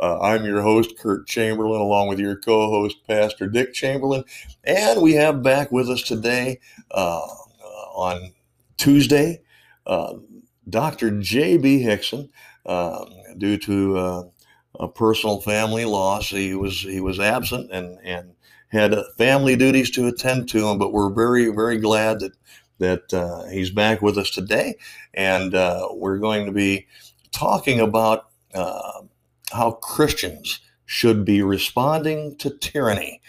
Uh, I'm your host, Kurt Chamberlain, along with your co host, Pastor Dick Chamberlain. And we have back with us today uh, on Tuesday uh, Dr. J.B. Hickson, Um, due to uh, a personal family loss, he was he was absent and and had family duties to attend to him. But we're very very glad that that uh, he's back with us today, and uh, we're going to be talking about uh, how Christians should be responding to tyranny.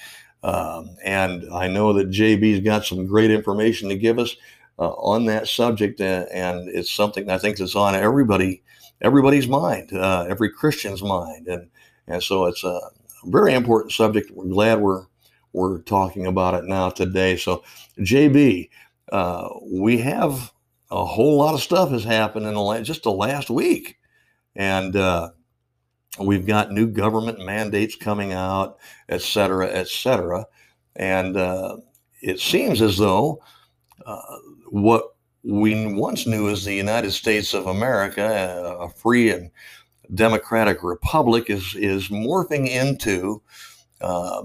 Um, and I know that JB's got some great information to give us uh, on that subject, uh, and it's something I think that's on everybody, everybody's mind, uh, every Christian's mind, and and so it's a very important subject. We're glad we're we're talking about it now today. So, JB, uh, we have a whole lot of stuff has happened in the last, just the last week, and uh, we've got new government mandates coming out, et cetera, et cetera, and uh, it seems as though uh, what we once knew as the United States of America, a free and democratic republic, is is morphing into uh,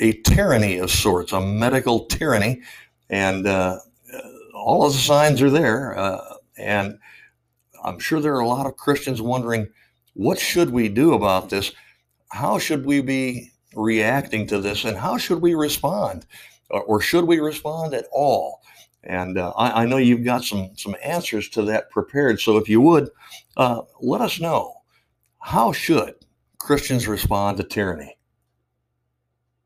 a tyranny of sorts, a medical tyranny, and uh, all of the signs are there. Uh, and I'm sure there are a lot of Christians wondering, what should we do about this? How should we be reacting to this, and how should we respond, or, or should we respond at all? And uh, I, I, know you've got some some answers to that prepared. So if you would, uh, let us know how should Christians respond to tyranny.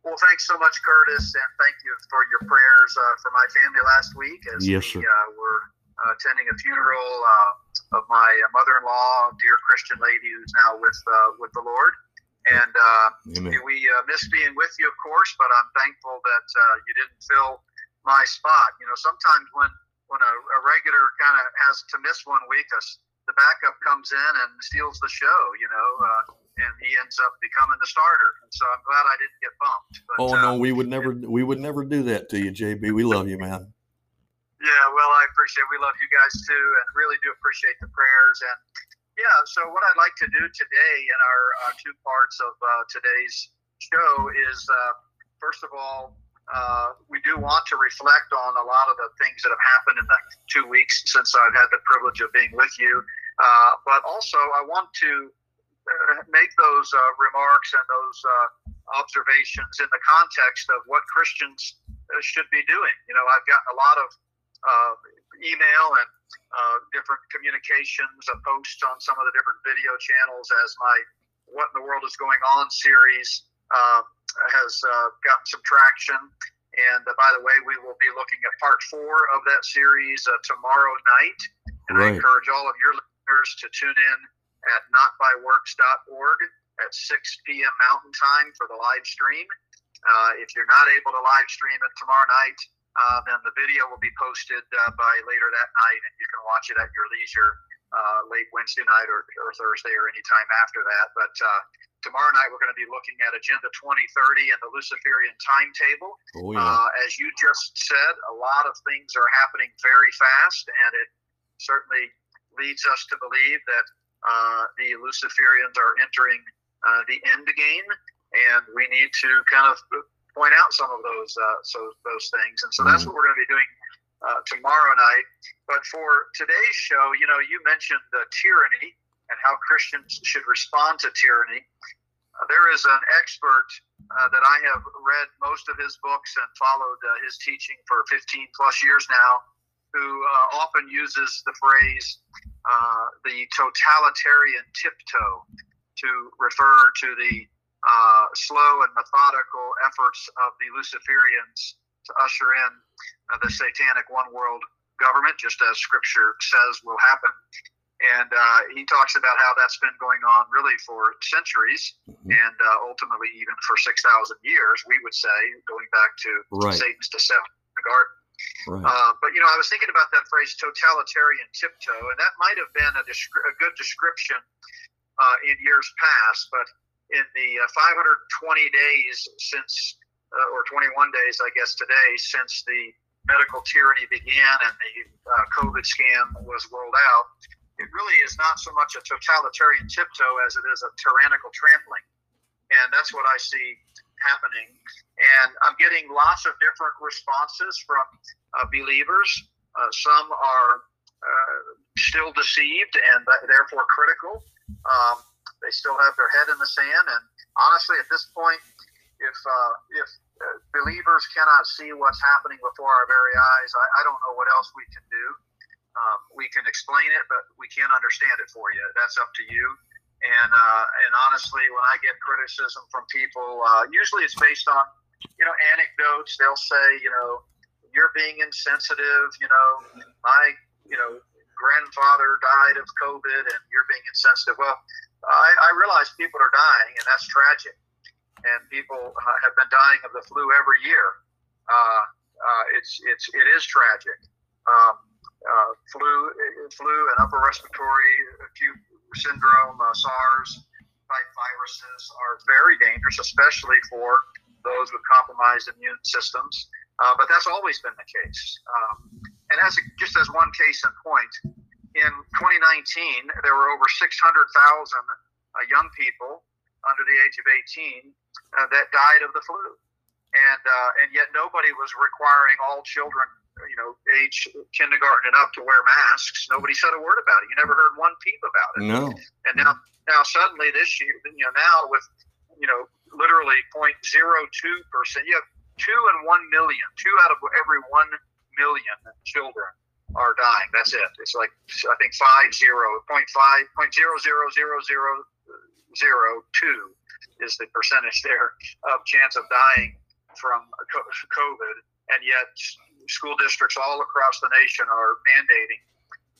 Well, thanks so much, Curtis, and thank you for your prayers uh, for my family last week as yes, we uh, were uh, attending a funeral uh, of my mother-in-law, dear Christian lady who's now with with the Lord. And we miss being with you, of course, but I'm thankful that you didn't fill my spot. You know, sometimes when when a, a regular kind of has to miss one week, a, the backup comes in and steals the show. You know, uh, and he ends up becoming the starter. And so I'm glad I didn't get bumped. But, oh no, uh, we would never we would never do that to you, JB. We love you, man. Yeah, well, I appreciate. It. We love you guys too, and really do appreciate the prayers. And yeah, so what I'd like to do today in our uh, two parts of uh, today's show is, uh, first of all, uh, we do want to reflect on a lot of the things that have happened in the two weeks since I've had the privilege of being with you. Uh, but also, I want to uh, make those remarks and those observations in the context of what Christians should be doing. You know, I've gotten a lot of email and different communications, a post on some of the different video channels as my "What in the World is Going On" series. Uh, has uh, gotten some traction. And uh, by the way, we will be looking at part four of that series uh, tomorrow night. And right. I encourage all of your listeners to tune in at notbyworks.org at 6 p.m. Mountain Time for the live stream. Uh, if you're not able to live stream it tomorrow night, uh, then the video will be posted uh, by later that night, and you can watch it at your leisure uh, late Wednesday night or, or Thursday or any time after that. But uh, tomorrow night we're going to be looking at Agenda 2030 and the Luciferian timetable. Oh, yeah. uh, as you just said, a lot of things are happening very fast, and it certainly leads us to believe that uh, the Luciferians are entering uh, the end game, and we need to kind of point out some of those uh, so those things. And so mm-hmm. that's what we're going to be doing uh, tomorrow night. But for today's show, you know, you mentioned uh, tyranny and how Christians should respond to tyranny. Uh, there is an expert uh, that I have read most of his books and followed uh, his teaching for 15 plus years now, who uh, often uses the phrase the totalitarian tiptoe to refer to the slow and methodical efforts of the Luciferians to usher in uh, the satanic one world government, just as Scripture says will happen. And uh, he talks about how that's been going on really for centuries mm-hmm. and uh, ultimately even for 6,000 years, we would say, going back to right. Satan's deception in the garden. Right. Uh, but, you know, I was thinking about that phrase totalitarian tiptoe, and that might have been a, descri- a good description uh, in years past. But in the uh, 520 days since uh, or 21 days, I guess, today since the medical tyranny began and the uh, COVID scam was rolled out. it really is not so much a totalitarian tiptoe as it is a tyrannical trampling. And that's what I see happening. And I'm getting lots of different responses from uh, believers. Uh, some are uh, still deceived and therefore critical. Um, they still have their head in the sand. And honestly, at this point, if uh, if uh, believers cannot see what's happening before our very eyes, I, I don't know what else we can do. Um, we can explain it, but we can't understand it for you. That's up to you. And uh, and honestly, when I get criticism from people, uh, usually it's based on you know anecdotes. They'll say, you know, you're being insensitive. You know, my you know grandfather died of COVID, and you're being insensitive. Well, I, I realize people are dying, and that's tragic. And people uh, have been dying of the flu every year. Uh, uh, it's it's it is tragic. Um, uh, flu, flu, and upper respiratory acute syndrome, uh, SARS type viruses are very dangerous, especially for those with compromised immune systems. Uh, but that's always been the case. Um, and as a, just as one case in point, in 2019 there were over 600,000 uh, young people under the age of 18 uh, that died of the flu, and uh, and yet nobody was requiring all children you know, age kindergarten and up to wear masks. Nobody said a word about it. You never heard one peep about it. No. And now, now suddenly this year, you know, now with, you know, literally 0.02 percent, you have two and one million, two out of every one million children are dying. That's it. It's like I think five zero point five point zero zero zero zero zero two is the percentage there of chance of dying from COVID, and yet school districts all across the nation are mandating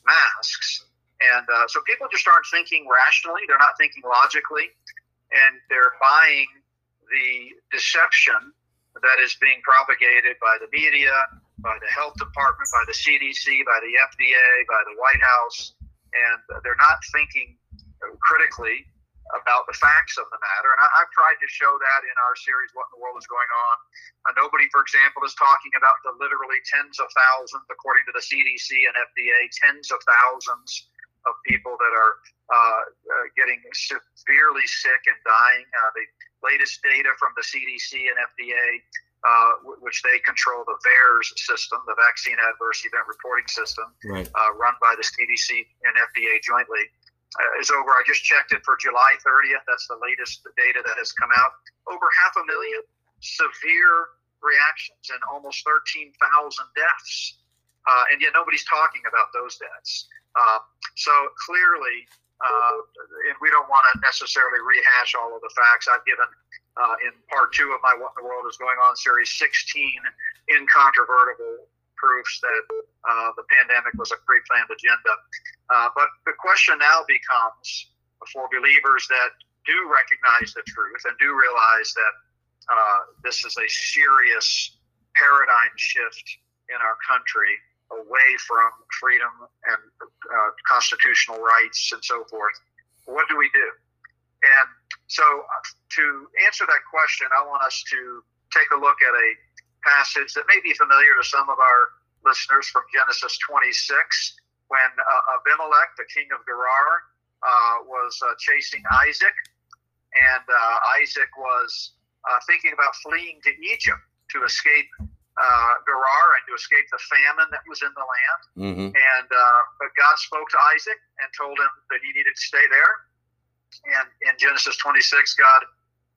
masks. And uh, so people just aren't thinking rationally, they're not thinking logically, and they're buying the deception that is being propagated by the media, by the health department, by the CDC, by the FDA, by the White House, and they're not thinking critically about the facts of the matter. And I, have tried to show that in our series, What in the World is Going On. Uh, nobody, for example, is talking about the literally tens of thousands, according to the CDC and FDA, tens of thousands of people that are uh, uh, getting severely sick and dying. Uh, the latest data from the CDC and FDA, uh, which they control the VAERS system, the Vaccine Adverse Event Reporting System, right. Uh, run by the CDC and FDA jointly uh, is over. I just checked it for July 30th. That's the latest data that has come out. Over half a million severe reactions and almost 13,000 deaths. Uh, and yet nobody's talking about those deaths. Uh, so clearly, uh, and we don't want to necessarily rehash all of the facts. I've given uh, in part two of my What in the World is Going On series 16 incontrovertible proofs that uh, the pandemic was a pre planned agenda. Uh, but the question now becomes for believers that do recognize the truth and do realize that uh, this is a serious paradigm shift in our country away from freedom and uh, constitutional rights and so forth. What do we do? And so, uh, to answer that question, I want us to take a look at a passage that may be familiar to some of our listeners from Genesis 26 when uh, Abimelech, the king of Gerar, uh, was uh, chasing Isaac, and uh, Isaac was thinking about fleeing to Egypt to escape uh, Gerar and to escape the famine that was in the land. Mm-hmm. And but God spoke to Isaac and told him that he needed to stay there. And in Genesis 26, God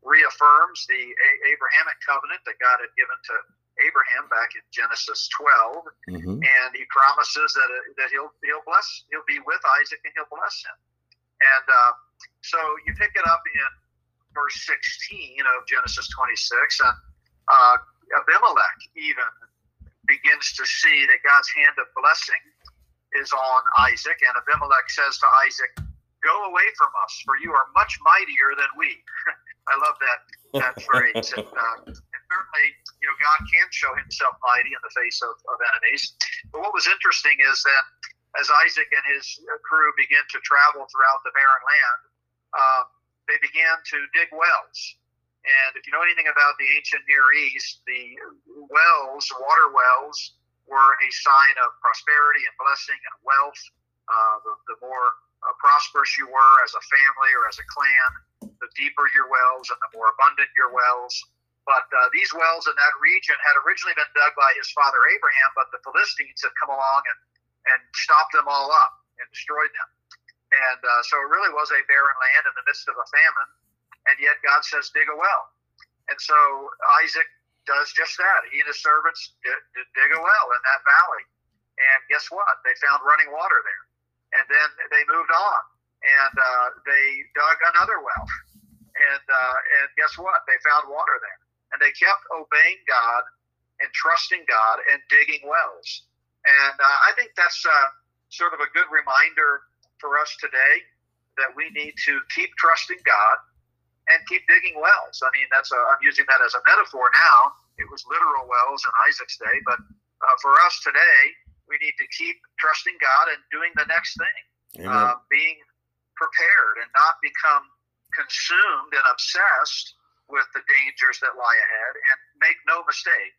reaffirms the Abrahamic covenant that God had given to Abraham back in Genesis 12, mm-hmm. and he promises that uh, that he'll he'll bless he'll be with Isaac and he'll bless him. And uh, so you pick it up in verse 16 of Genesis 26, and uh, Abimelech even begins to see that God's hand of blessing is on Isaac, and Abimelech says to Isaac, "Go away from us, for you are much mightier than we." I love that that phrase. And, uh, and certainly, you know, God can show Himself mighty in the face of, of enemies. But what was interesting is that as Isaac and his crew began to travel throughout the barren land, uh, they began to dig wells. And if you know anything about the ancient Near East, the wells, water wells, were a sign of prosperity and blessing and wealth. uh, the, the more uh, prosperous you were as a family or as a clan, the deeper your wells and the more abundant your wells. But uh, these wells in that region had originally been dug by his father Abraham, but the Philistines had come along and, and stopped them all up and destroyed them. And uh, so it really was a barren land in the midst of a famine. And yet God says, dig a well. And so Isaac does just that. He and his servants did, dig a well in that valley. And guess what? They found running water there. And then they moved on and uh, they dug another well. And, uh, and guess what? They found water there and they kept obeying God and trusting God and digging wells. And uh, I think that's uh, sort of a good reminder for us today that we need to keep trusting God and keep digging wells. I mean, that's a, I'm using that as a metaphor now. It was literal wells in Isaac's day, but uh, for us today, we need to keep trusting God and doing the next thing, uh, being prepared and not become consumed and obsessed with the dangers that lie ahead. And make no mistake,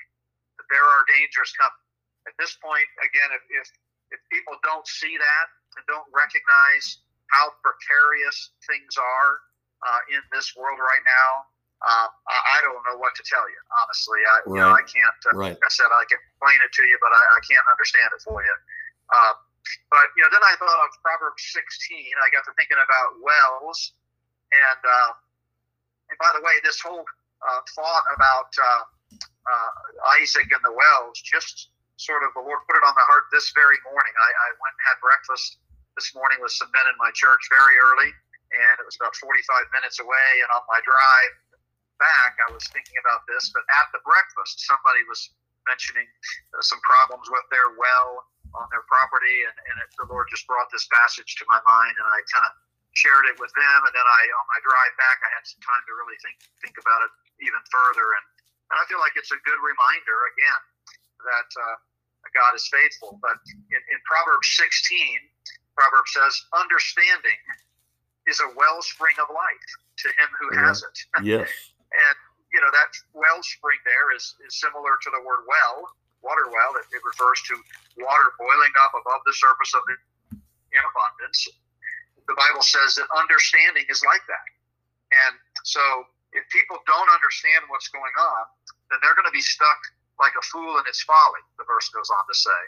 that there are dangers coming. At this point, again, if, if, if people don't see that and don't recognize how precarious things are uh, in this world right now, uh, I don't know what to tell you. Honestly, I right. you know I can't. Uh, right. Like I said, I can explain it to you, but I, I can't understand it for you. Uh, but you know, then I thought of Proverbs 16. I got to thinking about wells, and uh, and by the way, this whole uh, thought about uh, uh, Isaac and the wells, just sort of the Lord put it on my heart this very morning. I, I went and had breakfast this morning with some men in my church very early, and it was about 45 minutes away. And on my drive back, I was thinking about this. But at the breakfast, somebody was mentioning uh, some problems with their well on their property, and, and it, the Lord just brought this passage to my mind, and I kind of shared it with them, and then I on my drive back I had some time to really think think about it even further, and, and I feel like it's a good reminder again that uh, God is faithful. But in, in Proverbs 16, Proverbs says, "Understanding is a wellspring of life to him who yeah. has it." Yes, and you know that wellspring there is is similar to the word well, water well. It, it refers to water boiling up above the surface of the in abundance the Bible says that understanding is like that. And so if people don't understand what's going on, then they're going to be stuck like a fool in its folly, the verse goes on to say.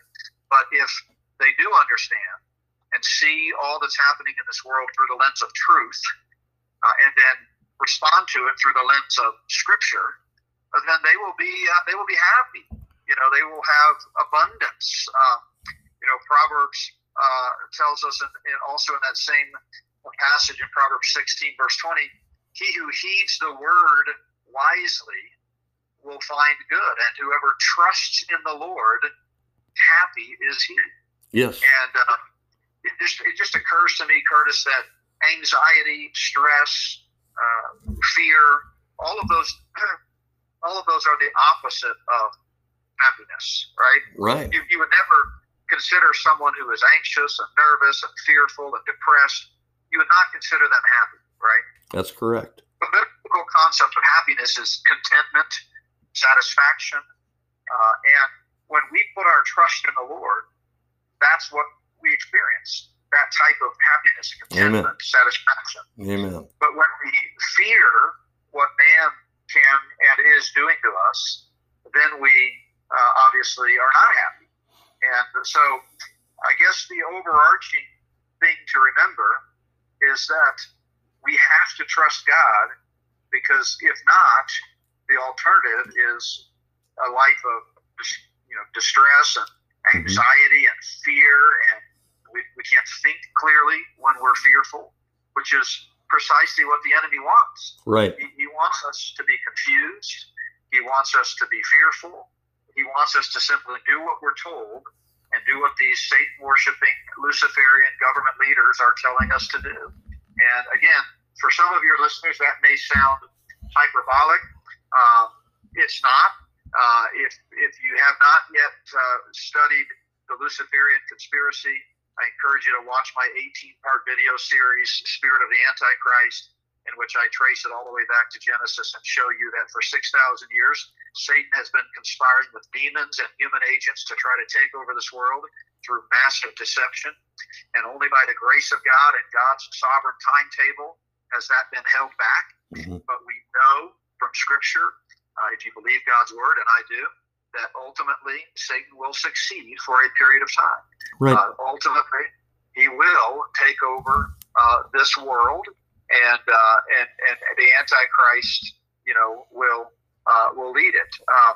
But if they do understand and see all that's happening in this world through the lens of truth, uh, and then respond to it through the lens of Scripture, uh, then they will be uh, they will be happy. You know, they will have abundance. Uh, you know, Proverbs uh, tells us, in, in also in that same passage in Proverbs 16, verse 20, he who heeds the word wisely will find good, and whoever trusts in the Lord, happy is he. Yes. And uh, just it just occurs to me, Curtis, that anxiety, stress, uh, fear, all of those, all of those are the opposite of happiness, right? Right. You, you would never consider someone who is anxious and nervous and fearful and depressed, you would not consider them happy, right? That's correct. The biblical concept of happiness is contentment, satisfaction, uh, and when we put our trust in the Lord, that's what we experience. That type of happiness, contentment, Amen. satisfaction. Amen. But when we fear what man can and is doing to us, then we uh, obviously are not happy. And so I guess the overarching thing to remember is that we have to trust God because if not, the alternative is a life of you know distress and mm-hmm. anxiety and fear, and we, we can't think clearly when we're fearful, which is precisely what the enemy wants. Right. He, he wants us to be confused. He wants us to be fearful. He wants us to simply do what we're told and do what these Satan worshiping Luciferian government leaders are telling us to do. And again, for some of your listeners, that may sound hyperbolic. Uh, it's not. Uh, if, if you have not yet uh, studied the Luciferian conspiracy, I encourage you to watch my 18 part video series, Spirit of the Antichrist. in which I trace it all the way back to Genesis and show you that for 6,000 years, Satan has been conspiring with demons and human agents to try to take over this world through massive deception. And only by the grace of God and God's sovereign timetable has that been held back. Mm-hmm. But we know from Scripture, uh, if you believe God's word, and I do, that ultimately Satan will succeed for a period of time. Right. Uh, ultimately, he will take over uh, this world and uh, and and the Antichrist, you know, will uh, will lead it. Um,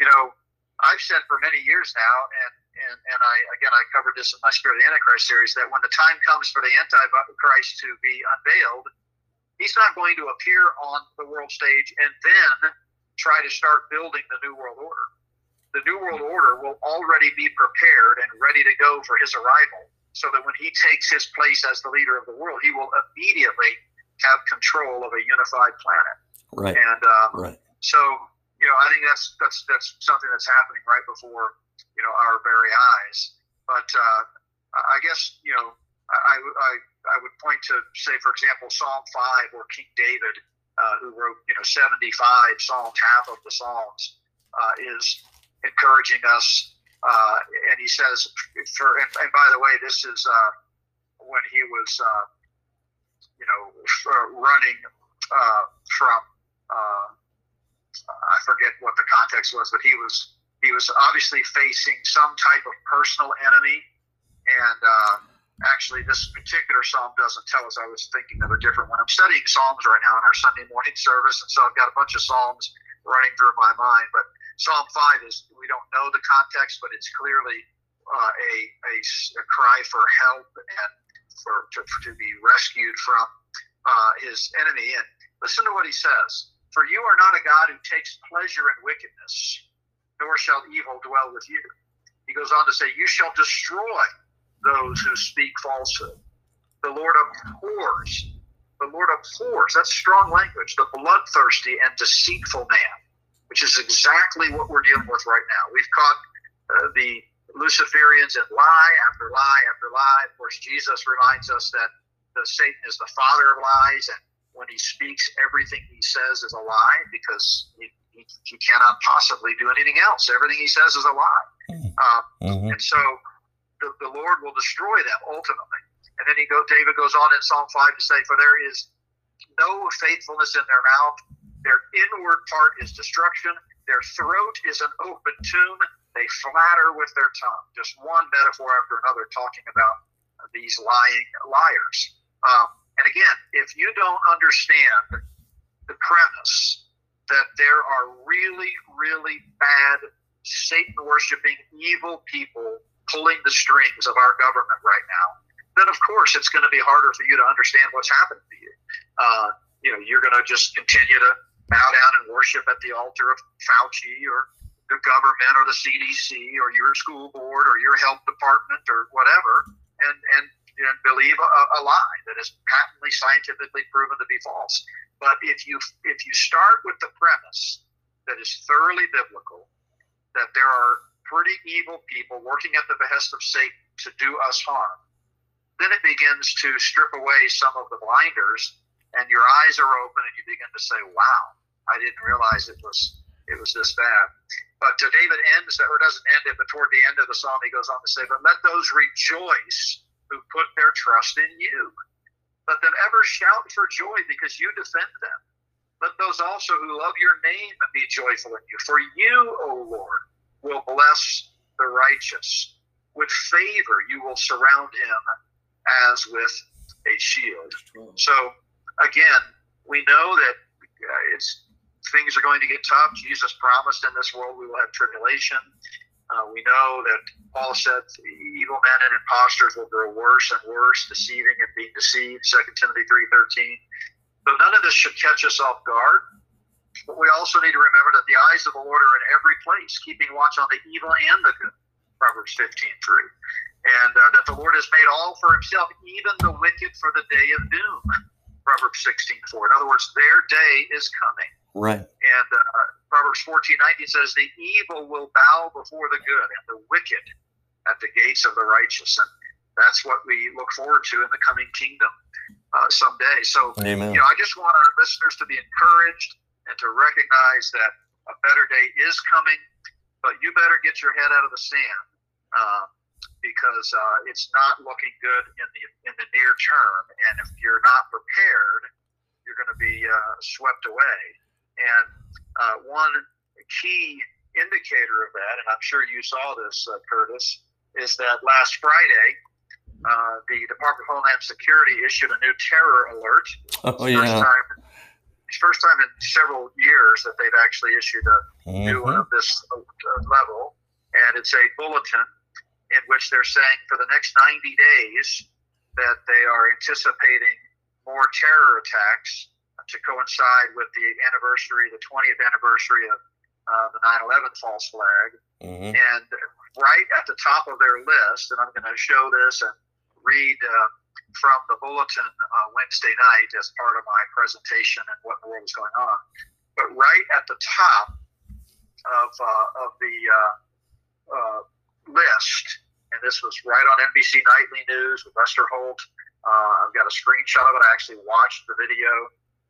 you know, I've said for many years now, and and and I again I covered this in my Spirit of the Antichrist series that when the time comes for the Antichrist to be unveiled, he's not going to appear on the world stage and then try to start building the new world order. The new world order will already be prepared and ready to go for his arrival so that when he takes his place as the leader of the world, he will immediately have control of a unified planet. Right. And um, right. So you know, I think that's that's that's something that's happening right before you know our very eyes. But uh, I guess you know, I, I I would point to say, for example, Psalm five, or King David, uh, who wrote you know seventy five psalms, half of the psalms, uh, is encouraging us uh, and he says, for and, and, by the way, this is uh, when he was, uh, you know, running uh, from. Uh, I forget what the context was, but he was he was obviously facing some type of personal enemy, and uh, actually, this particular psalm doesn't tell us. I was thinking of a different one. I'm studying psalms right now in our Sunday morning service, and so I've got a bunch of psalms running through my mind, but Psalm 5 is, we don't know the context, but it's clearly uh, a, a, a, cry for help and for to, to be rescued from uh, his enemy. And listen to what he says For you are not a God who takes pleasure in wickedness, nor shall evil dwell with you. He goes on to say, You shall destroy those who speak falsehood. The Lord abhors, the Lord abhors, that's strong language, the bloodthirsty and deceitful man which is exactly what we're dealing with right now. We've caught uh, the Luciferians in lie after lie after lie. Of course, Jesus reminds us that the Satan is the father of lies, and when he speaks, everything he says is a lie because he, he, he cannot possibly do anything else. Everything he says is a lie. Uh, mm-hmm. And so the, the Lord will destroy them ultimately. And then he go, David goes on in Psalm 5 to say, For there is no faithfulness in their mouth, their inward part is destruction. Their throat is an open tomb. They flatter with their tongue. Just one metaphor after another talking about these lying liars. Um, and again, if you don't understand the premise that there are really, really bad Satan worshiping evil people pulling the strings of our government right now, then of course it's going to be harder for you to understand what's happening to you. Uh, you know, you're going to just continue to bow down and worship at the altar of Fauci or the government or the CDC or your school board or your health department or whatever, and and, and believe a, a lie that is patently scientifically proven to be false. But if you if you start with the premise that is thoroughly biblical, that there are pretty evil people working at the behest of Satan to do us harm, then it begins to strip away some of the blinders and your eyes are open and you begin to say, "Wow, I didn't realize it was it was this bad." But uh, David ends or doesn't end it, but toward the end of the psalm, he goes on to say, "But let those rejoice who put their trust in you. Let them ever shout for joy because you defend them. Let those also who love your name be joyful in you. For you, O Lord, will bless the righteous. With favor, you will surround him as with a shield." So again, we know that uh, it's things are going to get tough. Jesus promised in this world we will have tribulation. Uh, we know that Paul said evil men and impostors will grow worse and worse, deceiving and being deceived. Second Timothy three thirteen. But none of this should catch us off guard. But we also need to remember that the eyes of the Lord are in every place, keeping watch on the evil and the good. Proverbs fifteen three, and uh, that the Lord has made all for Himself, even the wicked for the day of doom. Proverbs 16 4. In other words, their day is coming. Right. And uh, Proverbs 14 19 says, The evil will bow before the good and the wicked at the gates of the righteous. And that's what we look forward to in the coming kingdom. uh, someday. So, Amen. you know, I just want our listeners to be encouraged and to recognize that a better day is coming, but you better get your head out of the sand uh, because uh, it's not looking good in the in the near term. And if you're not prepared, you're going to be uh, swept away. And uh, one key indicator of that, and I'm sure you saw this, uh, Curtis, is that last Friday, uh, the Department of Homeland Security issued a new terror alert. Oh It's the first yeah. time, first time in several years that they've actually issued a new one Mhm. of this uh, level, and it's a bulletin in which they're saying for the next 90 days that they are anticipating more terror attacks to coincide with the anniversary, the 20th anniversary of uh, the 9/11 false flag. Mhm. And right at the top of their list, and I'm going to show this and read uh, from the bulletin uh, Wednesday night as part of my presentation and what in the world is going on. But right at the top of, uh, of the uh, uh, list, and this was right on NBC Nightly News with Lester Holt. Uh, I've got a screenshot of it. I actually watched the video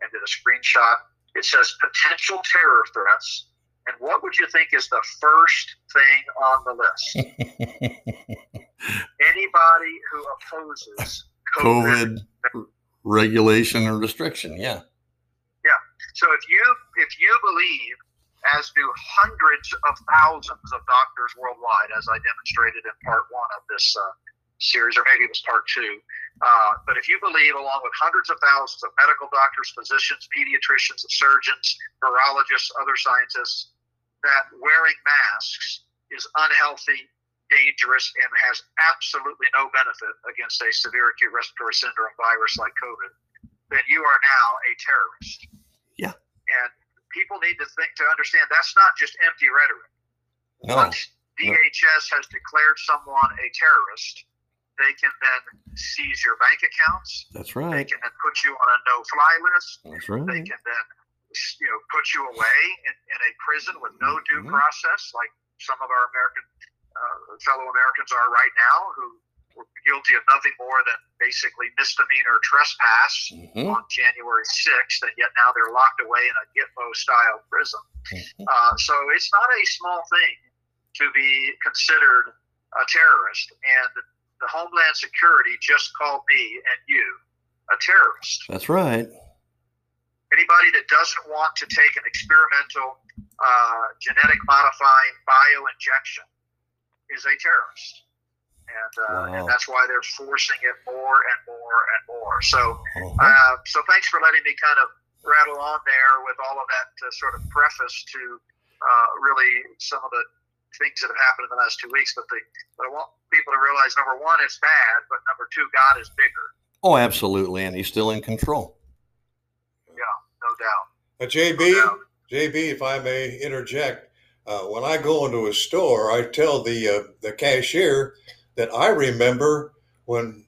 and did a screenshot. It says potential terror threats. And what would you think is the first thing on the list? Anybody who opposes COVID. COVID regulation or restriction. Yeah. Yeah. So if you if you believe, as do hundreds of thousands of doctors worldwide, as I demonstrated in part one of this uh, series, or maybe it was part two. Uh, but if you believe, along with hundreds of thousands of medical doctors, physicians, pediatricians, surgeons, virologists, other scientists, that wearing masks is unhealthy, dangerous, and has absolutely no benefit against a severe acute respiratory syndrome virus like COVID, then you are now a terrorist. Yeah. And people need to think to understand that's not just empty rhetoric. No. Once DHS has declared someone a terrorist, they can then seize your bank accounts. That's right. They can then put you on a no-fly list. That's right. They can then, you know, put you away in, in a prison with no due Mhm. process, like some of our American uh, fellow Americans are right now, who were guilty of nothing more than basically misdemeanor trespass Mhm. on January 6th, and yet now they're locked away in a Gitmo-style prison. Mhm. Uh, so it's not a small thing to be considered a terrorist. And the Homeland Security just called me and you a terrorist. That's right. Anybody that doesn't want to take an experimental uh, genetic modifying bio injection is a terrorist. And, uh, Wow. and that's why they're forcing it more and more and more. So Uh-huh. uh, so thanks for letting me kind of rattle on there with all of that uh, sort of preface to uh, really some of the things that have happened in the last two weeks. But, the, but I want people to realize number one, it's bad, but number two, God is bigger, Oh, absolutely. And he's still in control. Yeah, no doubt. Uh, No JB, doubt. JB, if I may interject, uh, when I go into a store, I tell the uh, the cashier that I remember when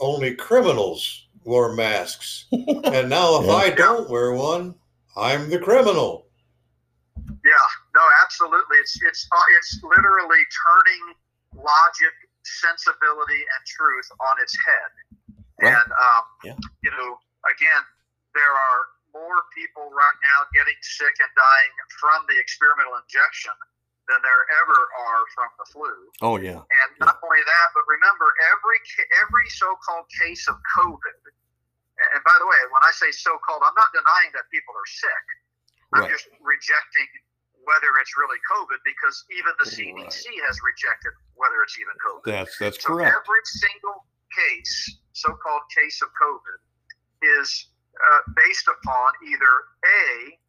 only criminals wore masks, and now if Yeah. I don't wear one, I'm the criminal. Yeah, no, absolutely. It's it's uh, it's literally turning logic, sensibility, and truth on its head. Right. And um, Yeah. you know, again, there are more people right now getting sick and dying from the experimental injection than there ever are from the flu. Oh, yeah. And not only that, but remember every every so-called case of COVID. And by the way, when I say so-called, I'm not denying that people are sick. I'm Right. just rejecting whether it's really COVID because even the Right. CDC has rejected whether it's even COVID. That's that's So correct. every single case, so-called case of COVID, is uh, based upon either a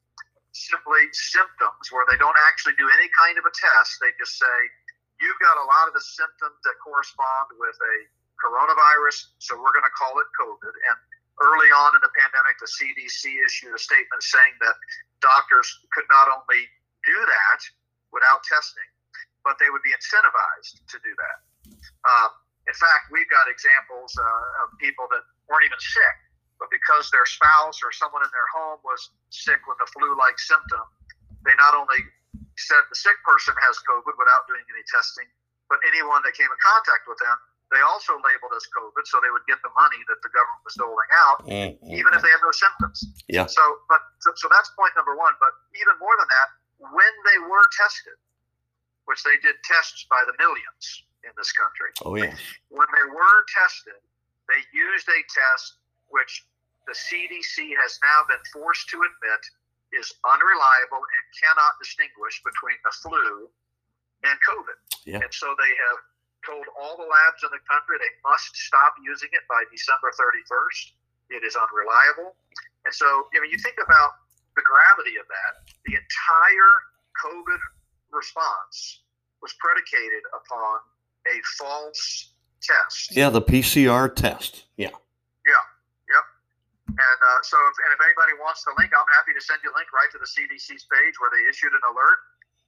simply symptoms where they don't actually do any kind of a test. They just say you've got a lot of the symptoms that correspond with a coronavirus, so we're going to call it COVID. And early on in the pandemic, the CDC issued a statement saying that doctors could not only do that without testing, but they would be incentivized to do that. Uh, in fact, we've got examples uh, of people that weren't even sick, but because their spouse or someone in their home was sick with a flu-like symptom, they not only said the sick person has COVID without doing any testing, but anyone that came in contact with them, they also labeled as COVID, so they would get the money that the government was doling out, Mm-hmm. even if they had no symptoms. Yeah. So, but so, so that's point number one. But even more than that, when they were tested, which they did tests by the millions in this country, Oh yes. when they were tested, they used a test which the CDC has now been forced to admit is unreliable and cannot distinguish between the flu and COVID. Yeah. And so they have told all the labs in the country they must stop using it by December 31st. It is unreliable. And so, I mean, you think about the gravity of that. The entire COVID response was predicated upon a false test. Yeah, the PCR test. Yeah. And uh, so, if, and if anybody wants the link, I'm happy to send you a link right to the CDC's page where they issued an alert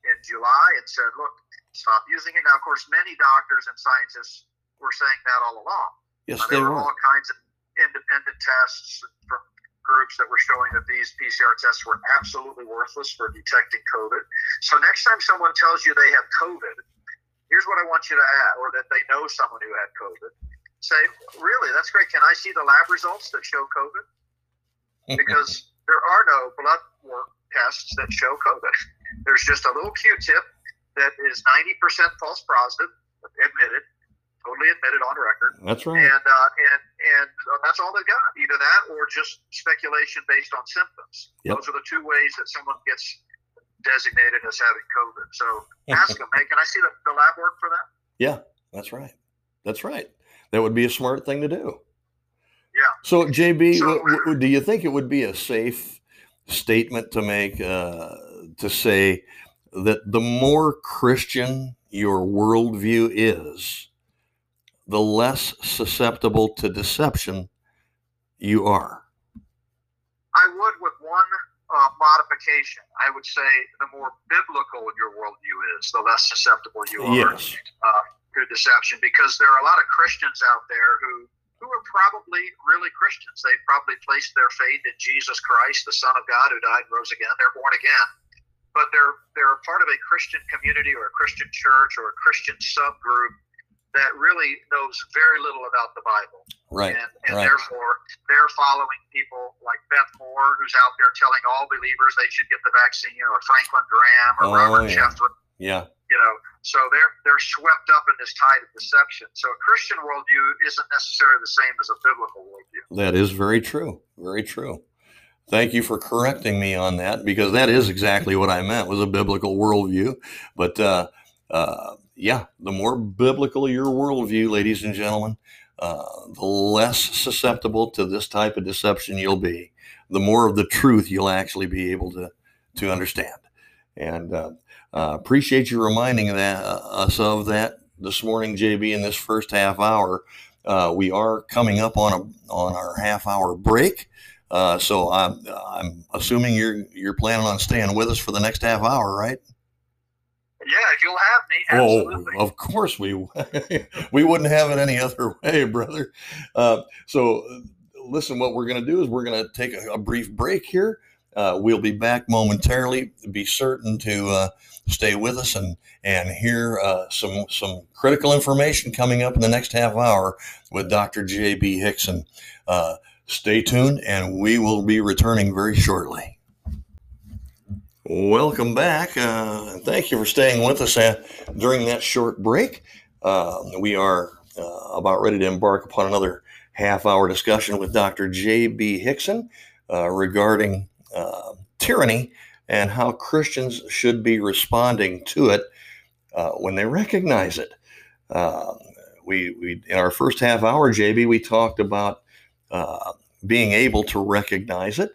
in July and said, look, stop using it. Now, of course, many doctors and scientists were saying that all along. Yes, Uh, there were. all kinds of independent tests from groups that were showing that these PCR tests were absolutely worthless for detecting COVID. So next time someone tells you they have COVID, here's what I want you to add, or that they know someone who had COVID. Say, really, that's great. Can I see the lab results that show COVID? Because there are no blood work tests that show COVID. There's just a little Q-tip that is 90% false positive, admitted, totally admitted on record That's right. and uh, and and uh, that's all they got. Either that or just speculation based on symptoms. Yep. Those are the two ways that someone gets designated as having COVID. So ask them, hey, can I see the, the lab work for that? Yeah, that's right. That's right. That would be a smart thing to do. Yeah. So, JB, So- w- w- do you think it would be a safe statement to make uh, to say that the more Christian your worldview is, the less susceptible to deception you are? I would with one uh, modification. I would say the more biblical your worldview is, the less susceptible you are Yes. uh, to deception. Because there are a lot of Christians out there who who are probably really Christians. They probably placed their faith in Jesus Christ, the Son of God, who died and rose again. They're born again, but they're they're a part of a Christian community or a Christian church or a Christian subgroup that really knows very little about the Bible Right. and, and right. therefore they're following people like Beth Moore, who's out there telling all believers they should get the vaccine, or Franklin Graham, or Oh, Robert yeah. Yeah. You know, so they're they're swept up in this tide of deception. So a Christian worldview isn't necessarily the same as a biblical worldview. That is very true. Very true. Thank you for correcting me on that because that is exactly what I meant was a biblical worldview. But uh, uh, yeah, the more biblical your worldview, ladies and gentlemen, uh, the less susceptible to this type of deception you'll be. The more of the truth you'll actually be able to to understand. And uh, appreciate you reminding that uh, us of that this morning, JB, in this first half hour. Uh, we are coming up on a on our half hour break, uh, so I'm I'm assuming you're you're planning on staying with us for the next half hour, right? Yeah, if you'll have me, absolutely. Oh, of course we we wouldn't have it any other way, brother. Uh, so, listen, what we're going to do is we're going to take a, a brief break here. Uh, we'll be back momentarily. Be certain to uh, stay with us and and hear uh, some some critical information coming up in the next half hour with Dr. J.B. Hickson. Uh, stay tuned, and we will be returning very shortly. Welcome back. Uh, thank you for staying with us uh, during that short break. Uh, we are about ready to embark upon another half hour discussion with Dr. J.B. Hickson regarding uh, tyranny and how Christians should be responding to it uh, when they recognize it. Uh, we, we in our first half hour, JB, we talked about uh, being able to recognize it.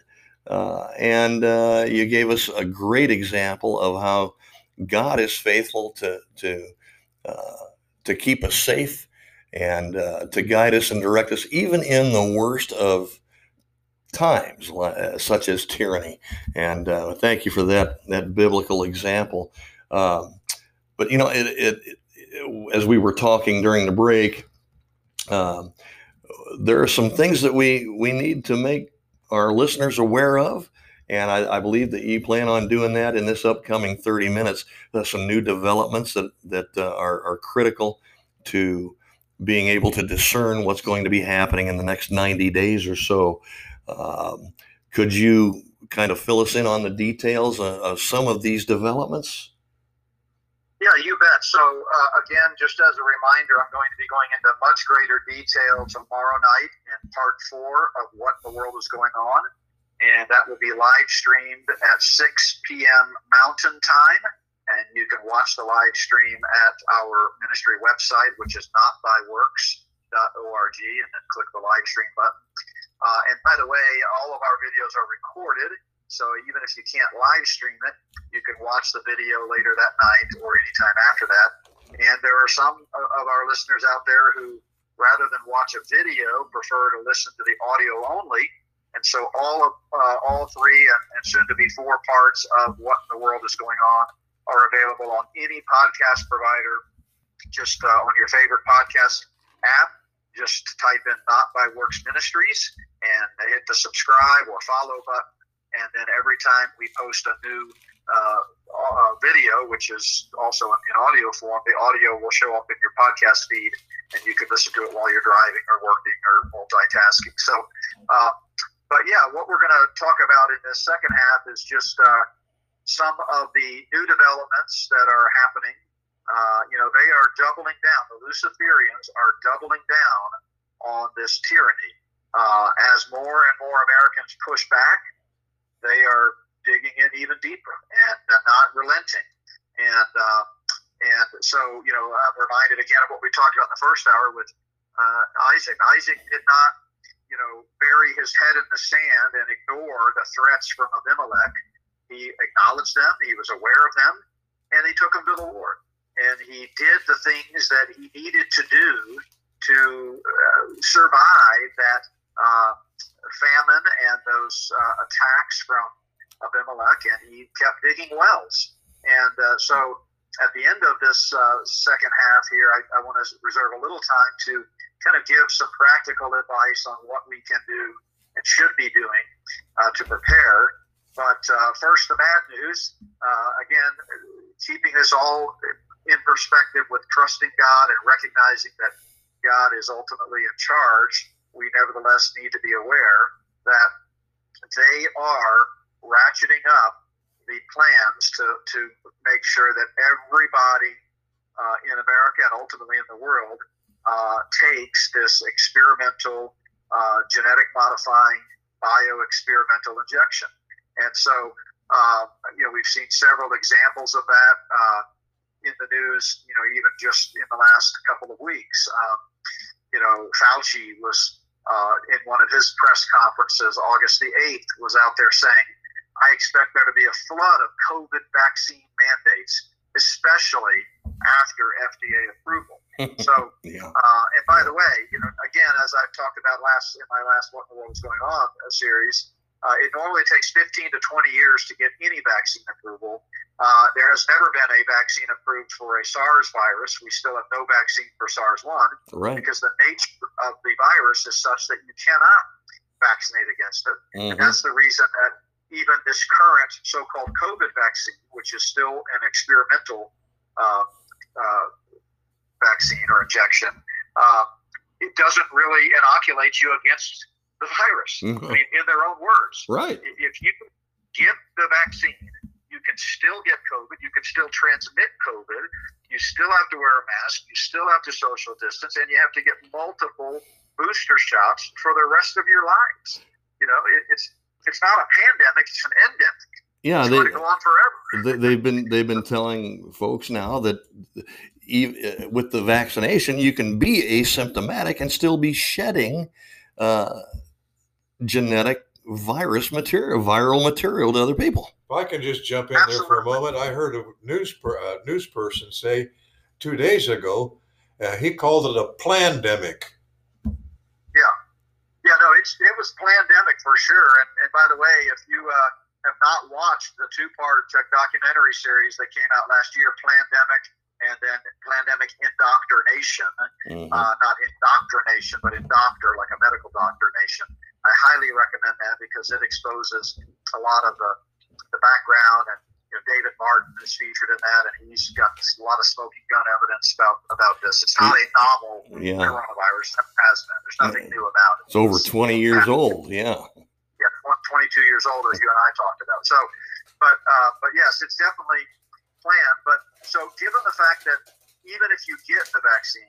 Uh, and uh, you gave us a great example of how God is faithful to to to keep us safe and to guide us and direct us, even in the worst of times, uh, such as tyranny. And uh, thank you for that that biblical example. Um, but you know, it, it, it, as we were talking during the break, um, there are some things that we we need to make our listeners aware of. And I, I, believe that you plan on doing that in this upcoming 30 minutes. There's some new developments that, that uh, are, are, critical to being able to discern what's going to be happening in the next 90 days or so. Um, could you kind of fill us in on the details of, of some of these developments? Yeah, you bet. So, uh, again, just as a reminder, I'm going to be going into much greater detail tomorrow night in part four of what the world is going on. And that will be live streamed at 6 p.m. Mountain Time and you can watch the live stream at our ministry website, which is notbyworks.org, and then click the live stream button. Uh, and by the way, all of our videos are recorded, so even if you can't live stream it, you can watch the video later that night or anytime after that. And there are some of our listeners out there who, rather than watch a video, prefer to listen to the audio only. And so all of uh, all three and, soon to be four parts of what in the world is going on are available on any podcast provider. Just uh, on your favorite podcast app, just type in Not by Works Ministries and hit the subscribe or follow button. And then every time we post a new uh, uh, video, which is also in, audio form, the audio will show up in your podcast feed, and you can listen to it while you're driving or working or multitasking. So, uh, but yeah, what we're going to talk about in this second half is just uh, some of the new developments that are happening. Uh, you know, they are doubling down. The Luciferians are doubling down on this tyranny. Uh, as more and more Americans push back, they are digging in even deeper and not relenting. And uh, and so, you know, I'm reminded again of what we talked about in the first hour with uh, Isaac. Isaac did not, you know, bury his head in the sand and ignore the threats from Abimelech he acknowledged them, he was aware of them, and he took them to the Lord. And he did the things that he needed to do to uh, survive that uh, famine and those uh, attacks from Abimelech, and he kept digging wells. And uh, so at the end of this uh, second half here, I, I want to reserve a little time to kind of give some practical advice on what we can do and should be doing uh, to prepare but uh, first, the bad news. Again, keeping this all in perspective with trusting God and recognizing that God is ultimately in charge, we nevertheless need to be aware that they are ratcheting up the plans to, to make sure that everybody uh, in America and ultimately in the world uh, takes this experimental uh, genetic modifying bioexperimental injection. And so, uh, you know, we've seen several examples of that uh, in the news, you know, even just in the last couple of weeks. Um, you know, Fauci was uh, in one of his press conferences, August the 8th, was out there saying, I expect there to be a flood of COVID vaccine mandates, especially after FDA approval. so, yeah. uh, and by the way, you know, again, as I've talked about last in my last "What in the World is Going On" series, uh, it normally takes 15 to 20 years to get any vaccine approval. Uh, there has never been a vaccine approved for a SARS virus. We still have no vaccine for SARS 1 right. because the nature of the virus is such that you cannot vaccinate against it. Mm-hmm. And that's the reason that even this current so called COVID vaccine, which is still an experimental uh, uh vaccine or injection, uh, it doesn't really inoculate you against the virus. Mm-hmm. I mean, in their own words. Right. If you get the vaccine, you can still get COVID. You can still transmit COVID. You still have to wear a mask. You still have to social distance, and you have to get multiple booster shots for the rest of your lives. You know, it, it's it's not a pandemic; it's an endemic. Yeah, it's they, going to go on forever. They, have been they've been telling folks now that even, with the vaccination, you can be asymptomatic and still be shedding uh, genetic virus material, viral material to other people. If I can just jump in Absolutely. there for a moment, I heard a news per, uh, news person say two days ago uh, he called it a plandemic. Yeah, yeah, no, it's it was plandemic for sure. And, and by the way, if you uh, have not watched the two-part uh, documentary series that came out last year, Plandemic and then plandemic indoctrination, mm-hmm. uh, not indoctrination, but indoctor, like a medical doctrination. I highly recommend that because it exposes a lot of the, the background and you know, David Martin is featured in that, and he's got a lot of smoking gun evidence about about this. It's not a novel Yeah. coronavirus; it has been. There's nothing new about it. It's over 20 years old. Yeah. yeah, 22 years old, as you and I talked about. So, but uh, but yes, it's definitely planned. But so, given the fact that even if you get the vaccine,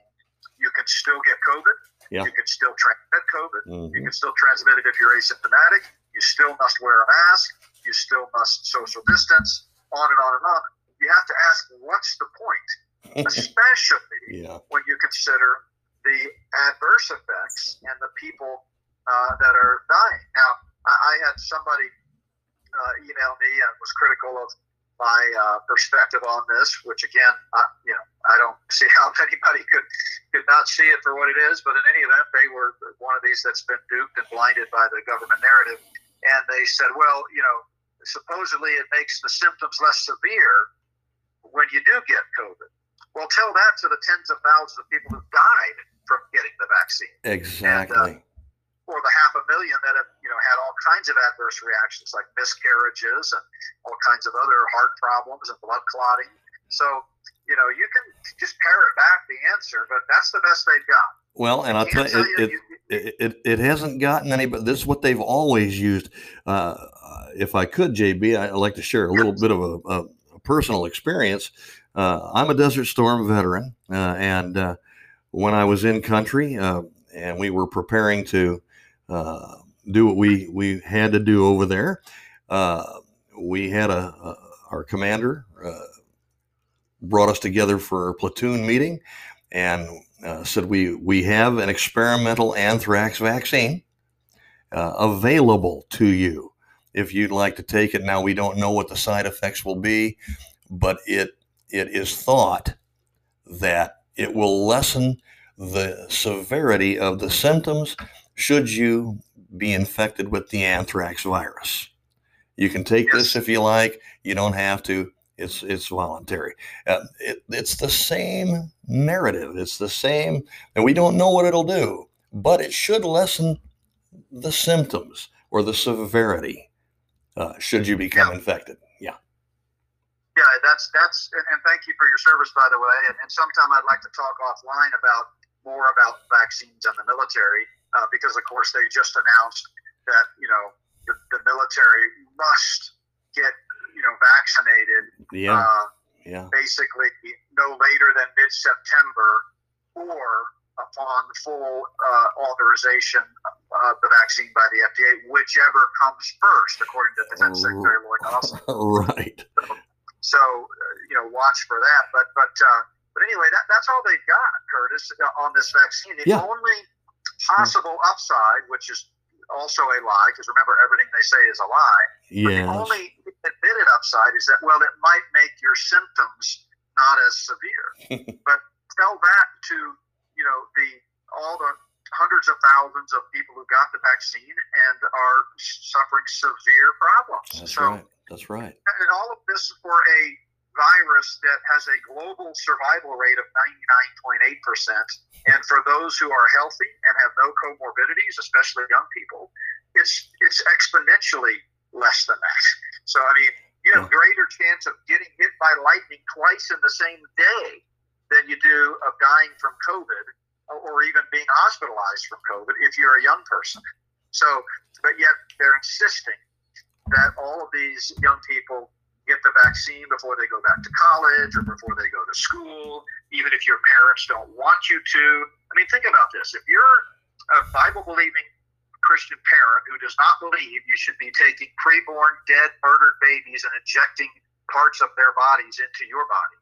you can still get COVID. Yeah. You can still transmit COVID. You Mhm. can still transmit it if you're asymptomatic. You still must wear a mask. You still must social distance. On and on and on. You have to ask, what's the point? Especially Yeah. when you consider the adverse effects and the people uh, that are dying. Now, I, I had somebody uh, email me and was critical of my uh, perspective on this, which again, I, you know, I don't see how anybody could could not see it for what it is. But in any event, they were one of these that's been duped and blinded by the government narrative, and they said, well, you know, supposedly it makes the symptoms less severe when you do get COVID. Well, tell that to the tens of thousands of people who died from getting the vaccine, uh, Exactly. or the half a million that have, you know, had all kinds of adverse reactions like miscarriages and all kinds of other heart problems and blood clotting. So, you know, you can just parrot back the answer, but that's the best they've got. Well, and I'll tell you, it, it, it, it hasn't gotten any, but this is what they've always used. Uh, if I could, JB, I'd like to share a little bit of a, a, a personal experience. Uh, I'm a Desert Storm veteran, uh, and uh, when I was in country uh, and we were preparing to uh, do what we, we had to do over there, uh, we had a, a our commander uh, brought us together for a platoon meeting and uh, said we we have an experimental anthrax vaccine uh, available to you if you'd like to take it. Now we don't know what the side effects will be, but it it is thought that it will lessen the severity of the symptoms should you be infected with the anthrax virus. You can take this if you like. You don't have to. It's it's voluntary. Uh, it, it's the same narrative. It's the same, and we don't know what it'll do, but it should lessen the symptoms or the severity uh, should you become infected. Yeah. Yeah, that's that's, and, and thank you for your service, by the way. And, and sometime I'd like to talk offline about more about vaccines and the military, uh, because of course they just announced that you know the, the military must get you know vaccinated Yeah. uh, Yeah. basically no later than mid September or upon full uh, authorization of the vaccine by the FDA, whichever comes first, according to Defense Secretary Lloyd Austin. right. So, uh, you know, watch for that. But, but, uh, but anyway, that, that's all they've got, Curtis, uh, on this vaccine. The Yeah. only possible upside, which is also a lie, because remember, everything they say is a lie. Yeah. the only admitted upside is that, well, it might make your symptoms not as severe. but tell that to, you know, the all the hundreds of thousands of people who got the vaccine and are suffering severe problems. That's so, right. That's right. and all of this for a virus that has a global survival rate of 99.8%. And for those who are healthy and have no comorbidities, especially young people, it's it's exponentially less than that. So I mean, you have greater chance of getting hit by lightning twice in the same day than you do of dying from COVID or, or even being hospitalized from COVID if you're a young person. So, but yet they're insisting that all of these young people get the vaccine before they go back to college or before they go to school, even if your parents don't want you to. I mean, think about this. If you're a Bible believing Christian parent who does not believe you should be taking preborn, dead, murdered babies and injecting parts of their bodies into your body,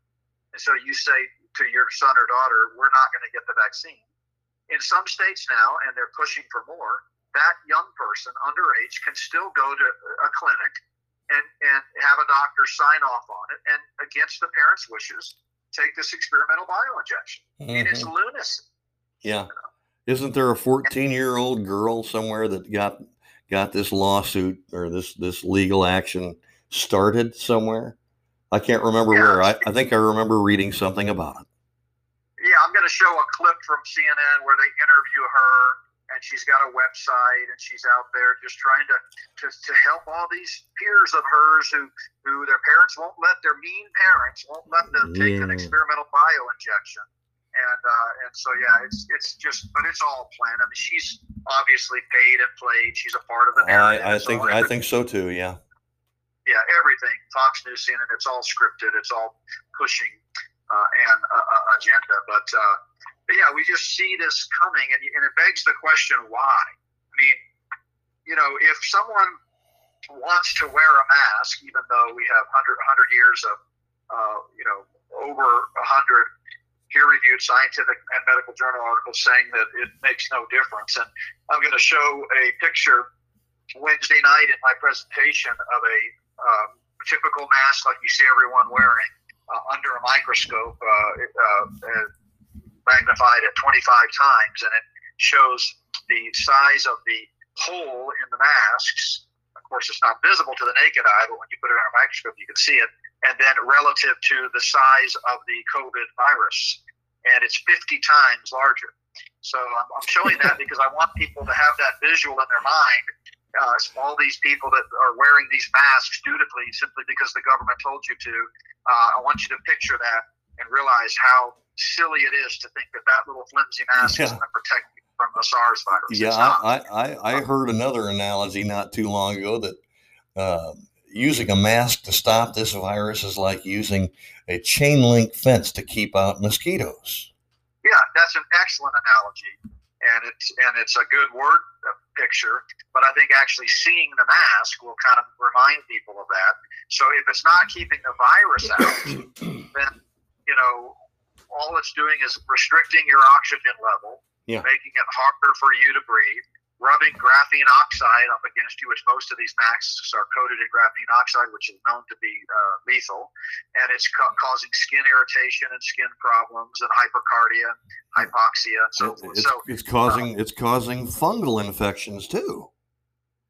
and so you say to your son or daughter, We're not going to get the vaccine. In some states now, and they're pushing for more, that young person underage can still go to a clinic and, and have a doctor sign off on it and against the parents' wishes take this experimental bioinjection. I mean, it's Mhm. lunacy. Yeah. Isn't there a 14 year old girl somewhere that got got this lawsuit or this this legal action started somewhere? I can't remember Yeah. where. I, I think I remember reading something about it. Yeah, I'm going to show a clip from CNN where they interview her, and she's got a website, and she's out there just trying to, to, to help all these peers of hers who, who their parents won't let, their mean parents won't let them take an experimental bio injection. And, uh, and so, yeah, it's, it's just, but it's all planned. I mean, she's obviously paid and played. She's a part of the narrative. I, I It's think I think so too. Yeah. yeah, everything. Fox News, CNN, it's all scripted. It's all pushing uh, an uh, uh, agenda. But, uh, but yeah, we just see this coming, and, and it begs the question why. I mean, you know, if someone wants to wear a mask, even though we have 100, 100 years of, uh, you know, over 100 peer-reviewed scientific and medical journal articles saying that it makes no difference. And I'm going to show a picture Wednesday night in my presentation of a um, typical mask like you see everyone wearing uh, under a microscope, uh, uh, uh, magnified at 25 times, and it shows the size of the hole in the masks. Of course, it's not visible to the naked eye, but when you put it on a microscope, you can see it. And then relative to the size of the COVID virus, and it's 50 times larger. So I'm, I'm showing that because I want people to have that visual in their mind uh, all these people that are wearing these masks dutifully simply because the government told you to. Uh, I want you to picture that and realize how silly it is to think that that little flimsy mask is Yeah. going to protect you from the SARS virus. Yeah, I, I, I I heard another analogy not too long ago that uh, using a mask to stop this virus is like using a chain link fence to keep out mosquitoes. Yeah, that's an excellent analogy, and it's and it's a good word uh, picture. But I think actually seeing the mask will kind of remind people of that. So if it's not keeping the virus out, then you know all it's doing is restricting your oxygen level, Yeah. making it harder for you to breathe. Rubbing graphene oxide up against you, which most of these masks are coated in graphene oxide, which is known to be uh, lethal, and it's ca- causing skin irritation and skin problems and hypercapnia, hypoxia, and so forth. it's, So it's causing it's causing fungal infections too.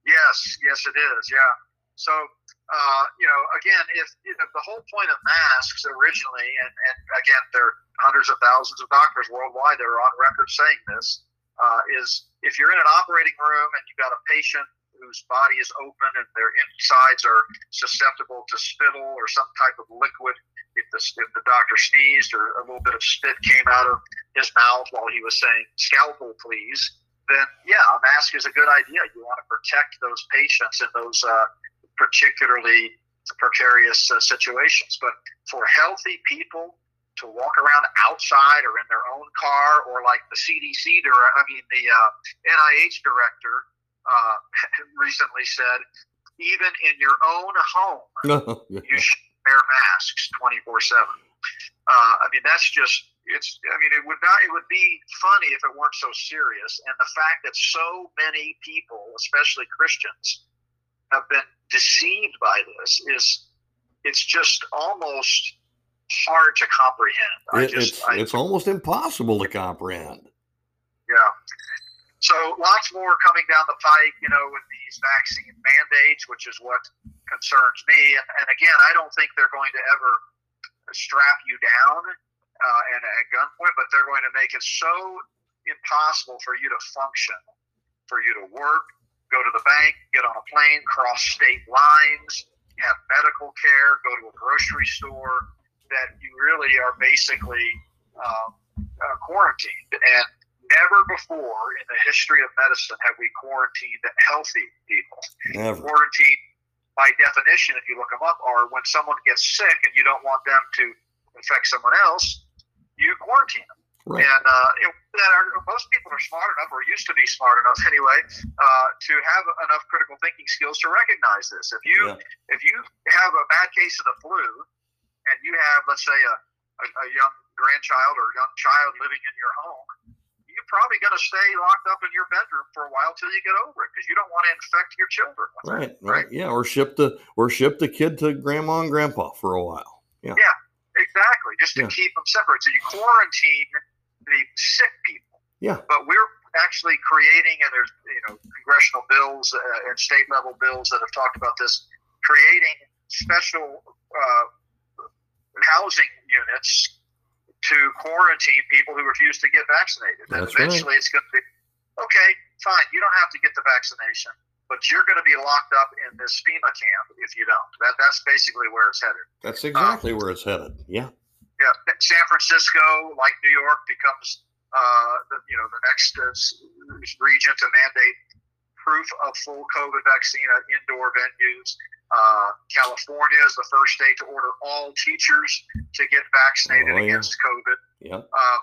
Yes, yes, it is. Yeah. So, uh, you know, again, if, if the whole point of masks originally, and, and again, there are hundreds of thousands of doctors worldwide that are on record saying this, uh, is if you're in an operating room and you've got a patient whose body is open and their insides are susceptible to spittle or some type of liquid, if the, if the doctor sneezed or a little bit of spit came out of his mouth while he was saying, scalpel, please, then yeah, a mask is a good idea. You want to protect those patients in those uh, particularly precarious uh, situations. But for healthy people to walk around outside or in their own car, or like the CDC, director, I mean the uh, NIH director uh, recently said, even in your own home, you should wear masks 24 7 uh, i mean that's just it's i mean it would not it would be funny if it weren't so serious. And the fact that so many people especially christians have been deceived by this is it's just almost hard to comprehend i It- just it's I, it's almost impossible to comprehend. yeah. So lots more coming down the pike, you know, with these vaccine mandates, which is what concerns me. And, and again, I don't think they're going to ever strap you down uh, and at gunpoint, but they're going to make it so impossible for you to function, for you to work, go to the bank, get on a plane, cross state lines, have medical care, go to a grocery store, that you really are basically um, uh, quarantined. And never before in the history of medicine have we quarantined healthy people. Never. Quarantine, by definition, if you look them up, are when someone gets sick and you don't want them to infect someone else, you quarantine them. Right. And uh, it, that are, most people are smart enough, or used to be smart enough anyway, uh, to have enough critical thinking skills to recognize this. If you Yeah. if you have a bad case of the flu, and you have, let's say, a, a, a young grandchild or young child living in your home, you're probably going to stay locked up in your bedroom for a while till you get over it because you don't want to infect your children. with it, Right, right, yeah, or ship the or ship the kid to grandma and grandpa for a while. Yeah, Exactly, just to Yeah. keep them separate. So you quarantine the sick people. Yeah. But we're actually creating, and there's you know congressional bills uh, and state level bills that have talked about this, creating special uh, housing units to quarantine people who refuse to get vaccinated. And That's right. eventually, it's going to be okay. fine, you don't have to get the vaccination, but you're going to be locked up in this FEMA camp if you don't. That that's basically where it's headed. That's exactly where it's headed. Yeah. Yeah, San Francisco, like New York, becomes uh, the, you know the next uh, region to mandate proof of full COVID vaccine at indoor venues. Uh, California is the first state to order all teachers to get vaccinated Oh, yeah. against COVID. Yeah. Uh,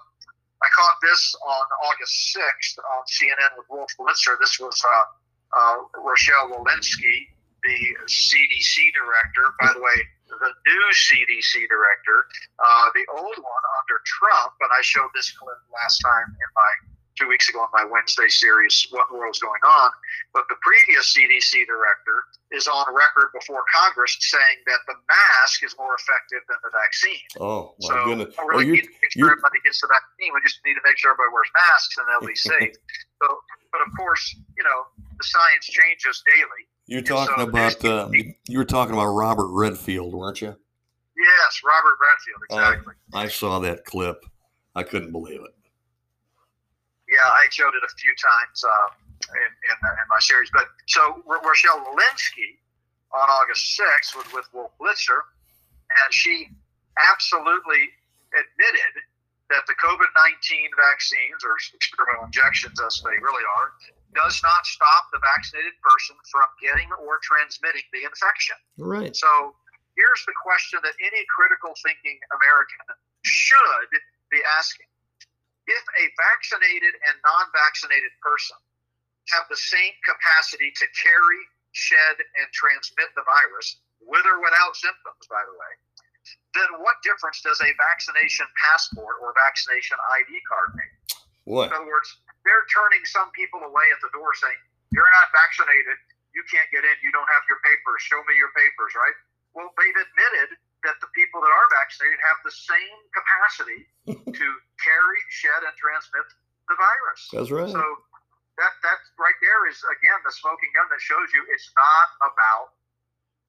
I caught this on August 6th on CNN with Wolf Blitzer. This was uh, uh, Rochelle Walensky, the CDC director. By the way, the new CDC director, uh, the old one under Trump, and I showed this clip last time in my two weeks ago in my Wednesday series, What in the World's Going On. But the previous CDC director is on record before Congress saying that the mask is more effective than the vaccine. Oh my So goodness. I Oh, really you need to make sure you- everybody gets the vaccine. We just need to make sure everybody wears masks and they'll be safe. so, but of course, you know, the science changes daily. you're talking there's- about uh, you were talking about Robert Redfield, weren't you? Yes, Robert Redfield, Uh, exactly. I saw that clip. I couldn't believe it. Yeah, I showed it a few times uh, in, in, in my series. But so Rochelle Walensky on August 6th was with Wolf Blitzer, and she absolutely admitted that the COVID 19 vaccines, or experimental injections as they really are, does not stop the vaccinated person from getting or transmitting the infection. Right. So here's the question that any critical thinking American should be asking. If a vaccinated and non vaccinated person have the same capacity to carry, shed, and transmit the virus, with or without symptoms, by the way, then what difference does a vaccination passport or vaccination ID card make? What? In other words, they're turning some people away at the door saying, You're not vaccinated. You can't get in. You don't have your papers. Show me your papers, right? Well, they've admitted that the people that are vaccinated have the same capacity to carry, shed, and transmit the virus. That's right. So that that right there is again the smoking gun that shows you it's not about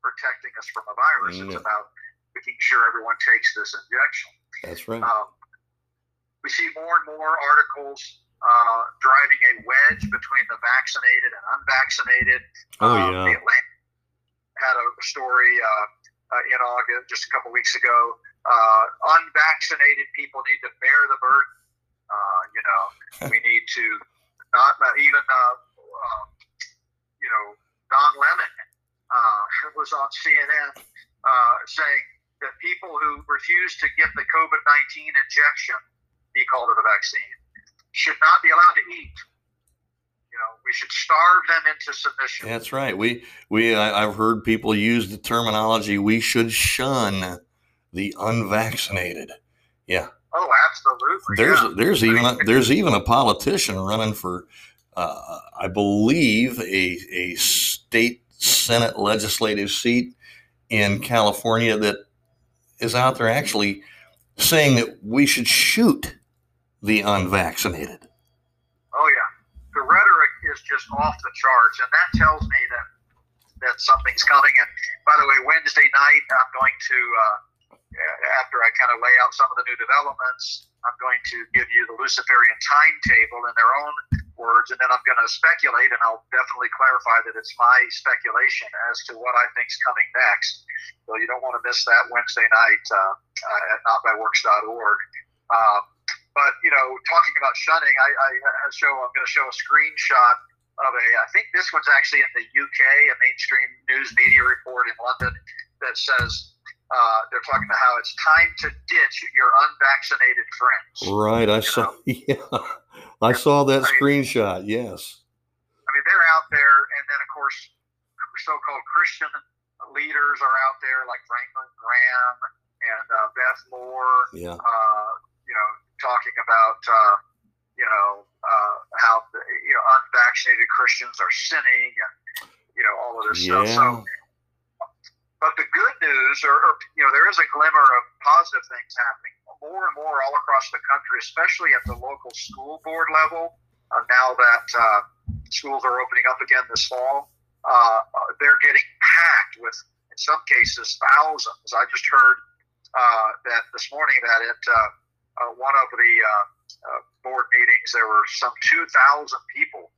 protecting us from a virus. It's about making sure everyone takes this injection. That's right. Um, we see more and more articles uh, driving a wedge between the vaccinated and unvaccinated. Oh Um, yeah. The Atlantic had a story uh, in August, just a couple weeks ago. Uh, unvaccinated people need to bear the burden. Uh, you know, we need to not even uh, uh, you know Don Lemon uh, was on CNN uh, saying that people who refuse to get the COVID nineteen injection, he called it a vaccine, should not be allowed to eat. You know, we should starve them into submission. That's right. We we I, I've heard people use the terminology we should shun the unvaccinated. Yeah. Oh, absolutely. There's yeah. there's even a, there's even a politician running for uh, I believe a a state senate legislative seat in California that is out there actually saying that we should shoot the unvaccinated. Is just off the charts, and that tells me that that something's coming. And by the way, Wednesday night I'm going to, uh, after I kind of lay out some of the new developments, I'm going to give you the Luciferian timetable in their own words, and then I'm going to speculate, and I'll definitely clarify that it's my speculation as to what I think's coming next. So you don't want to miss that Wednesday night uh, uh, at notbyworks.org. Um, but you know, talking about shunning, I I show I'm going to show a screenshot of a. I think this one's actually in the UK, a mainstream news media report in London that says uh, they're talking about how it's time to ditch your unvaccinated friends. Right. I saw. Yeah. I saw that screenshot. Yes. I mean, they're out there, and then of course, so-called Christian leaders are out there, like Franklin Graham and uh, Beth Moore. Yeah. uh, you know, talking about, uh, you know, uh, how, you know, unvaccinated Christians are sinning and, you know, all of this stuff. So, but the good news, or, or, you know, there is a glimmer of positive things happening more and more all across the country, especially at the local school board level. Uh, now that uh, schools are opening up again this fall, uh, they're getting packed with, in some cases, thousands. I just heard uh, that this morning that at uh, uh, one of the meetings, there were some 2,000 people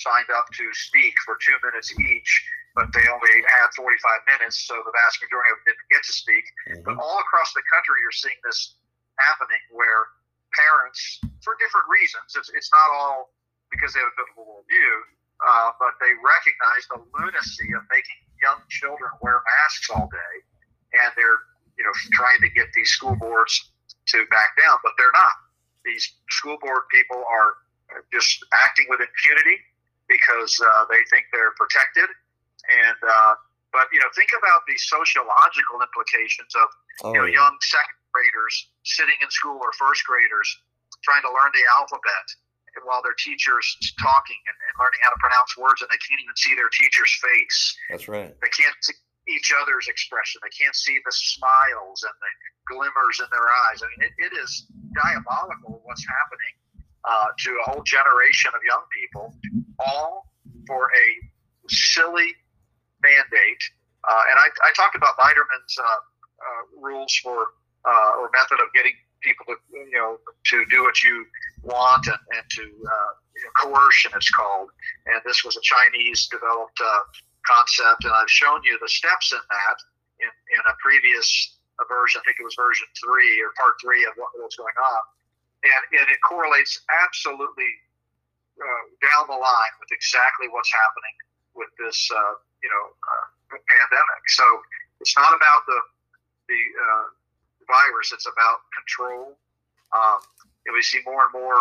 signed up to speak for two minutes each, but they only had 45 minutes, so the vast majority of them didn't get to speak. But Mhm. all across the country, you're seeing this happening where parents, for different reasons, it's, it's not all because they have a biblical worldview, uh, but they recognize the lunacy of making young children wear masks all day, and they're you know trying to get these school boards to back down, but they're not. These school board people are just acting with impunity because uh, they think they're protected, and uh, but you know think about the sociological implications of Oh, you know, yeah. young second graders sitting in school or first graders trying to learn the alphabet while their teacher's talking and, and learning how to pronounce words and they can't even see their teacher's face. That's right. They can't see each other's expression. They can't see the smiles and the glimmers in their eyes. I mean, it, it is diabolical what's happening uh, to a whole generation of young people, all for a silly mandate. Uh, and I, I talked about Biderman's uh, uh, rules for uh, or method of getting people to you know to do what you want and, and to uh, you know, coercion it's called and this was a Chinese developed concept and I've shown you the steps in that in, in a previous uh, version I think it was version three or part three of what was going on and, and it correlates absolutely uh, down the line with exactly what's happening with this uh, you know uh, pandemic so it's not about the the uh, virus. It's about control. Um, and we see more and more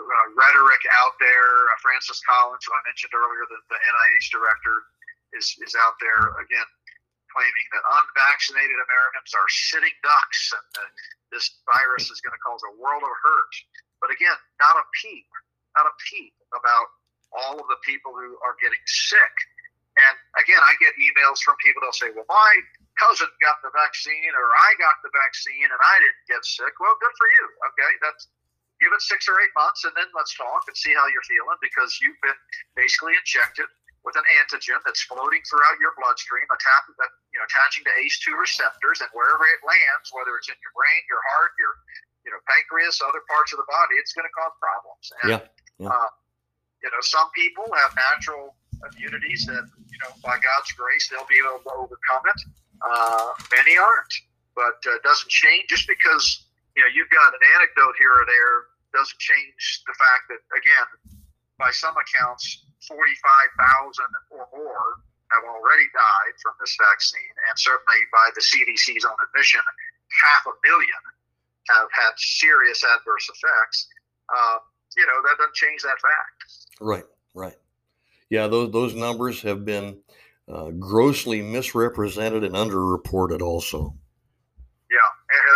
uh, rhetoric out there. Uh, Francis Collins, who I mentioned earlier, the, the NIH director, is, is out there again claiming that unvaccinated Americans are sitting ducks and that this virus is going to cause a world of hurt. But again, not a peep, not a peep about all of the people who are getting sick. And again, I get emails from people. They'll say, "Well, my cousin got the vaccine, or I got the vaccine, and I didn't get sick." Well, good for you. Okay, that's give it six or eight months, and then let's talk and see how you're feeling because you've been basically injected with an antigen that's floating throughout your bloodstream, attach, you know, attaching to ACE2 receptors, and wherever it lands, whether it's in your brain, your heart, your you know pancreas, other parts of the body, it's going to cause problems. And, Yeah, yeah. Uh, you know, some people have natural immunities that you know by God's grace they'll be able to overcome it. Uh, many aren't, but uh, doesn't change just because you know you've got an anecdote here or there doesn't change the fact that again, by some accounts, forty-five thousand or more have already died from this vaccine, and certainly by the CDC's own admission, half a million have had serious adverse effects. Uh, you know that doesn't change that fact. Right, right. Yeah, those those numbers have been uh, grossly misrepresented and underreported. Also, Yeah,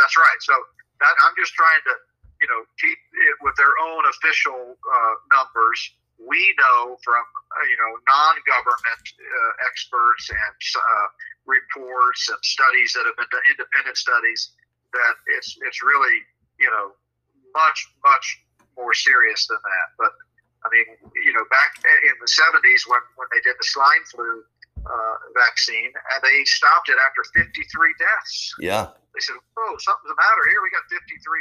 that's right. So that, I'm just trying to, you know, keep it with their own official uh, numbers. We know from uh, you know non-government uh, experts and uh, reports and studies that have been done, independent studies that it's it's really you know much much more serious than that. But I mean, you know, back in the 70s when when they did the swine flu uh, vaccine, and they stopped it after 53 deaths. yeah, They said, "Oh, something's the matter here. We got 53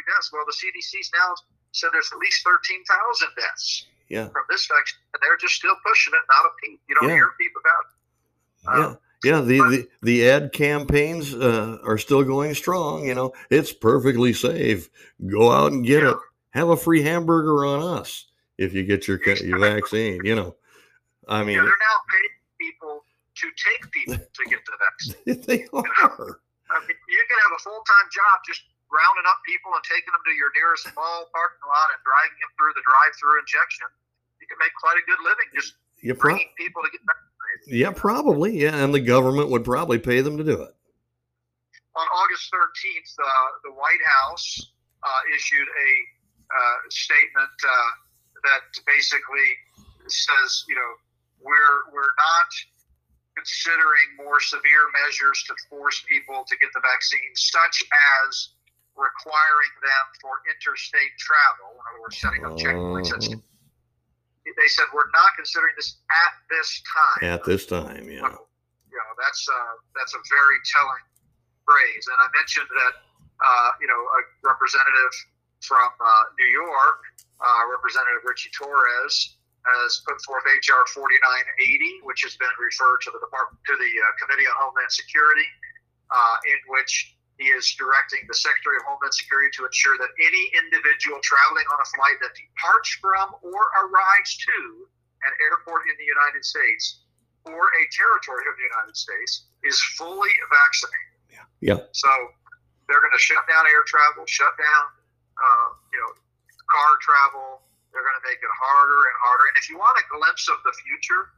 deaths." Well, the CDC's now said there's at least 13,000 deaths yeah, from this vaccine, and they're just still pushing it. Not a peep. You don't Yeah. hear a peep about it. yeah. Um, Yeah, the, the, the ad campaigns uh, are still going strong. You know, it's perfectly safe. Go out and get it. Have a free hamburger on us if you get your your vaccine. You know, I mean, yeah, they're now paying people to take people to get the vaccine. they are. I mean, you can have a full time job just rounding up people and taking them to your nearest mall parking lot and driving them through the drive through injection. You can make quite a good living just You pro- bringing people to get vaccinated. yeah, probably. Yeah, and the government would probably pay them to do it. On August 13th, uh, the White House uh, issued a uh, statement uh, that basically says, you know, we're we're not considering more severe measures to force people to get the vaccine, such as requiring them for interstate travel. In other words, setting up checkpoints. Uh-huh. They said we're not considering this at this time. At this time, yeah. you know that's uh, that's a very telling phrase. And I mentioned that uh, you know a representative from uh, New York, uh, Representative Richie Torres, has put forth HR 4980, which has been referred to the Department to the uh, Committee on Homeland Security, uh, in which he is directing the Secretary of Homeland Security to ensure that any individual traveling on a flight that departs from or arrives to an airport in the United States or a territory of the United States is fully vaccinated. Yeah. Yeah. So they're going to shut down air travel, shut down, uh, you know, car travel. They're going to make it harder and harder. And if you want a glimpse of the future,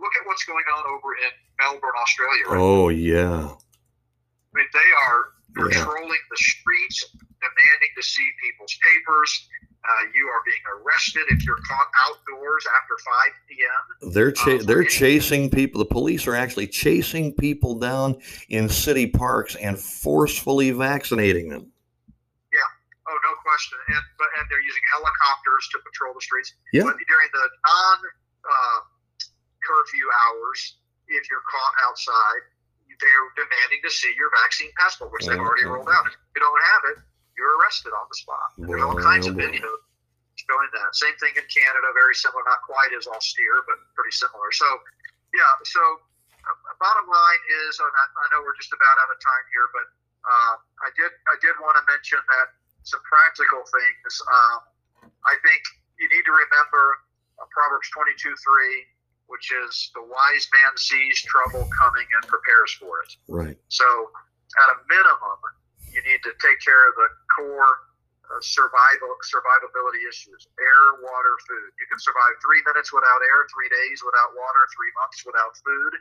look at what's going on over in Melbourne, Australia. Right Oh yeah. I mean, they are Yeah. patrolling the streets, demanding to see people's papers. Uh, you are being arrested if you're caught outdoors after 5 p.m. They're cha- Uh, they're chasing people. The police are actually chasing people down in city parks and forcefully vaccinating them. Oh, question. And but and they're using helicopters to patrol the streets. Yeah. But during the non uh, curfew hours, if you're caught outside, they're demanding to see your vaccine passport, which they've already rolled out. If you don't have it, you're arrested on the spot. There's all kinds oh of boy. video showing that. Same thing in Canada, very similar, not quite as austere, but pretty similar. So, yeah. So, uh, bottom line is, and I, I know we're just about out of time here, but uh, I did I did want to mention that some practical things. Um, I think you need to remember uh, Proverbs 22 3, which is the wise man sees trouble coming and prepares for it. Right. So, at a minimum, you need to take care of the core uh, survival survivability issues: air, water, food. You can survive three minutes without air, three days without water, three months without food.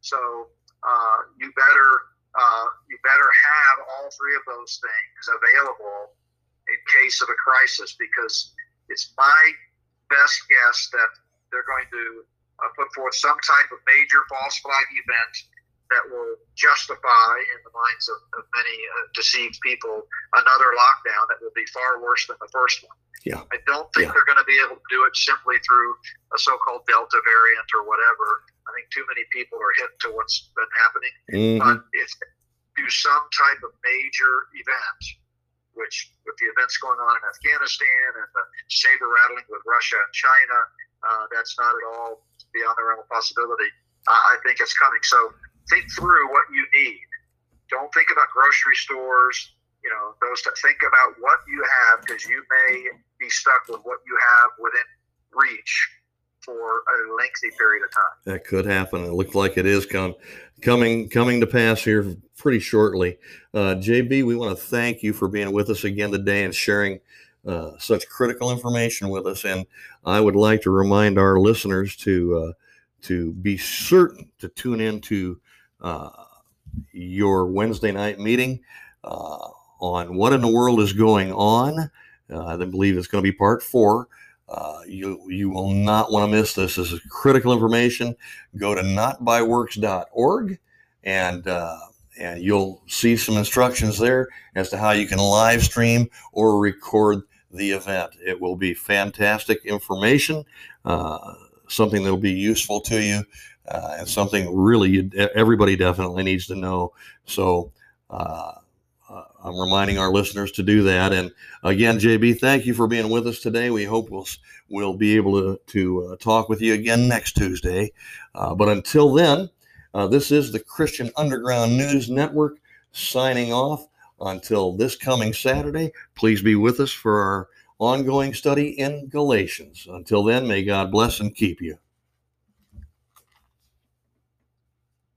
So, uh, you better uh, you better have all three of those things available in case of a crisis, because it's my best guess that they're going to uh, put forth some type of major false flag event that will justify, in the minds of, of many uh, deceived people, another lockdown that will be far worse than the first one. Yeah. I don't think Yeah. they're going to be able to do it simply through a so-called Delta variant or whatever. I think too many people are hip to what's been happening. Mhm. But if they do some type of major event, which with the events going on in Afghanistan and the saber rattling with Russia and China, uh, that's not at all beyond the realm of possibility. I I think it's coming. So think through what you need. Don't think about grocery stores. You know, those. Think about what you have because you may be stuck with what you have within reach for a lengthy period of time. That could happen. It looks like it is come, coming coming to pass here pretty shortly. Uh, JB, we want to thank you for being with us again today and sharing uh, such critical information with us. And I would like to remind our listeners to uh, to be certain to tune into uh, your Wednesday night meeting uh, on what in the world is going on. Uh, I believe it's going to be part four. Uh, you you will not want to miss this. This is critical information. Go to notbyworks.org and uh, and you'll see some instructions there as to how you can live stream or record the event. It will be fantastic information, uh, something that will be useful to you, uh, and something really you, everybody definitely needs to know. So. Uh, uh, I'm reminding our listeners to do that. And again, JB, thank you for being with us today. We hope we'll we'll be able to to uh, talk with you again next Tuesday. Uh, but until then, uh, this is the Christian Underground News Network signing off. Until this coming Saturday, please be with us for our ongoing study in Galatians. Until then, may God bless and keep you.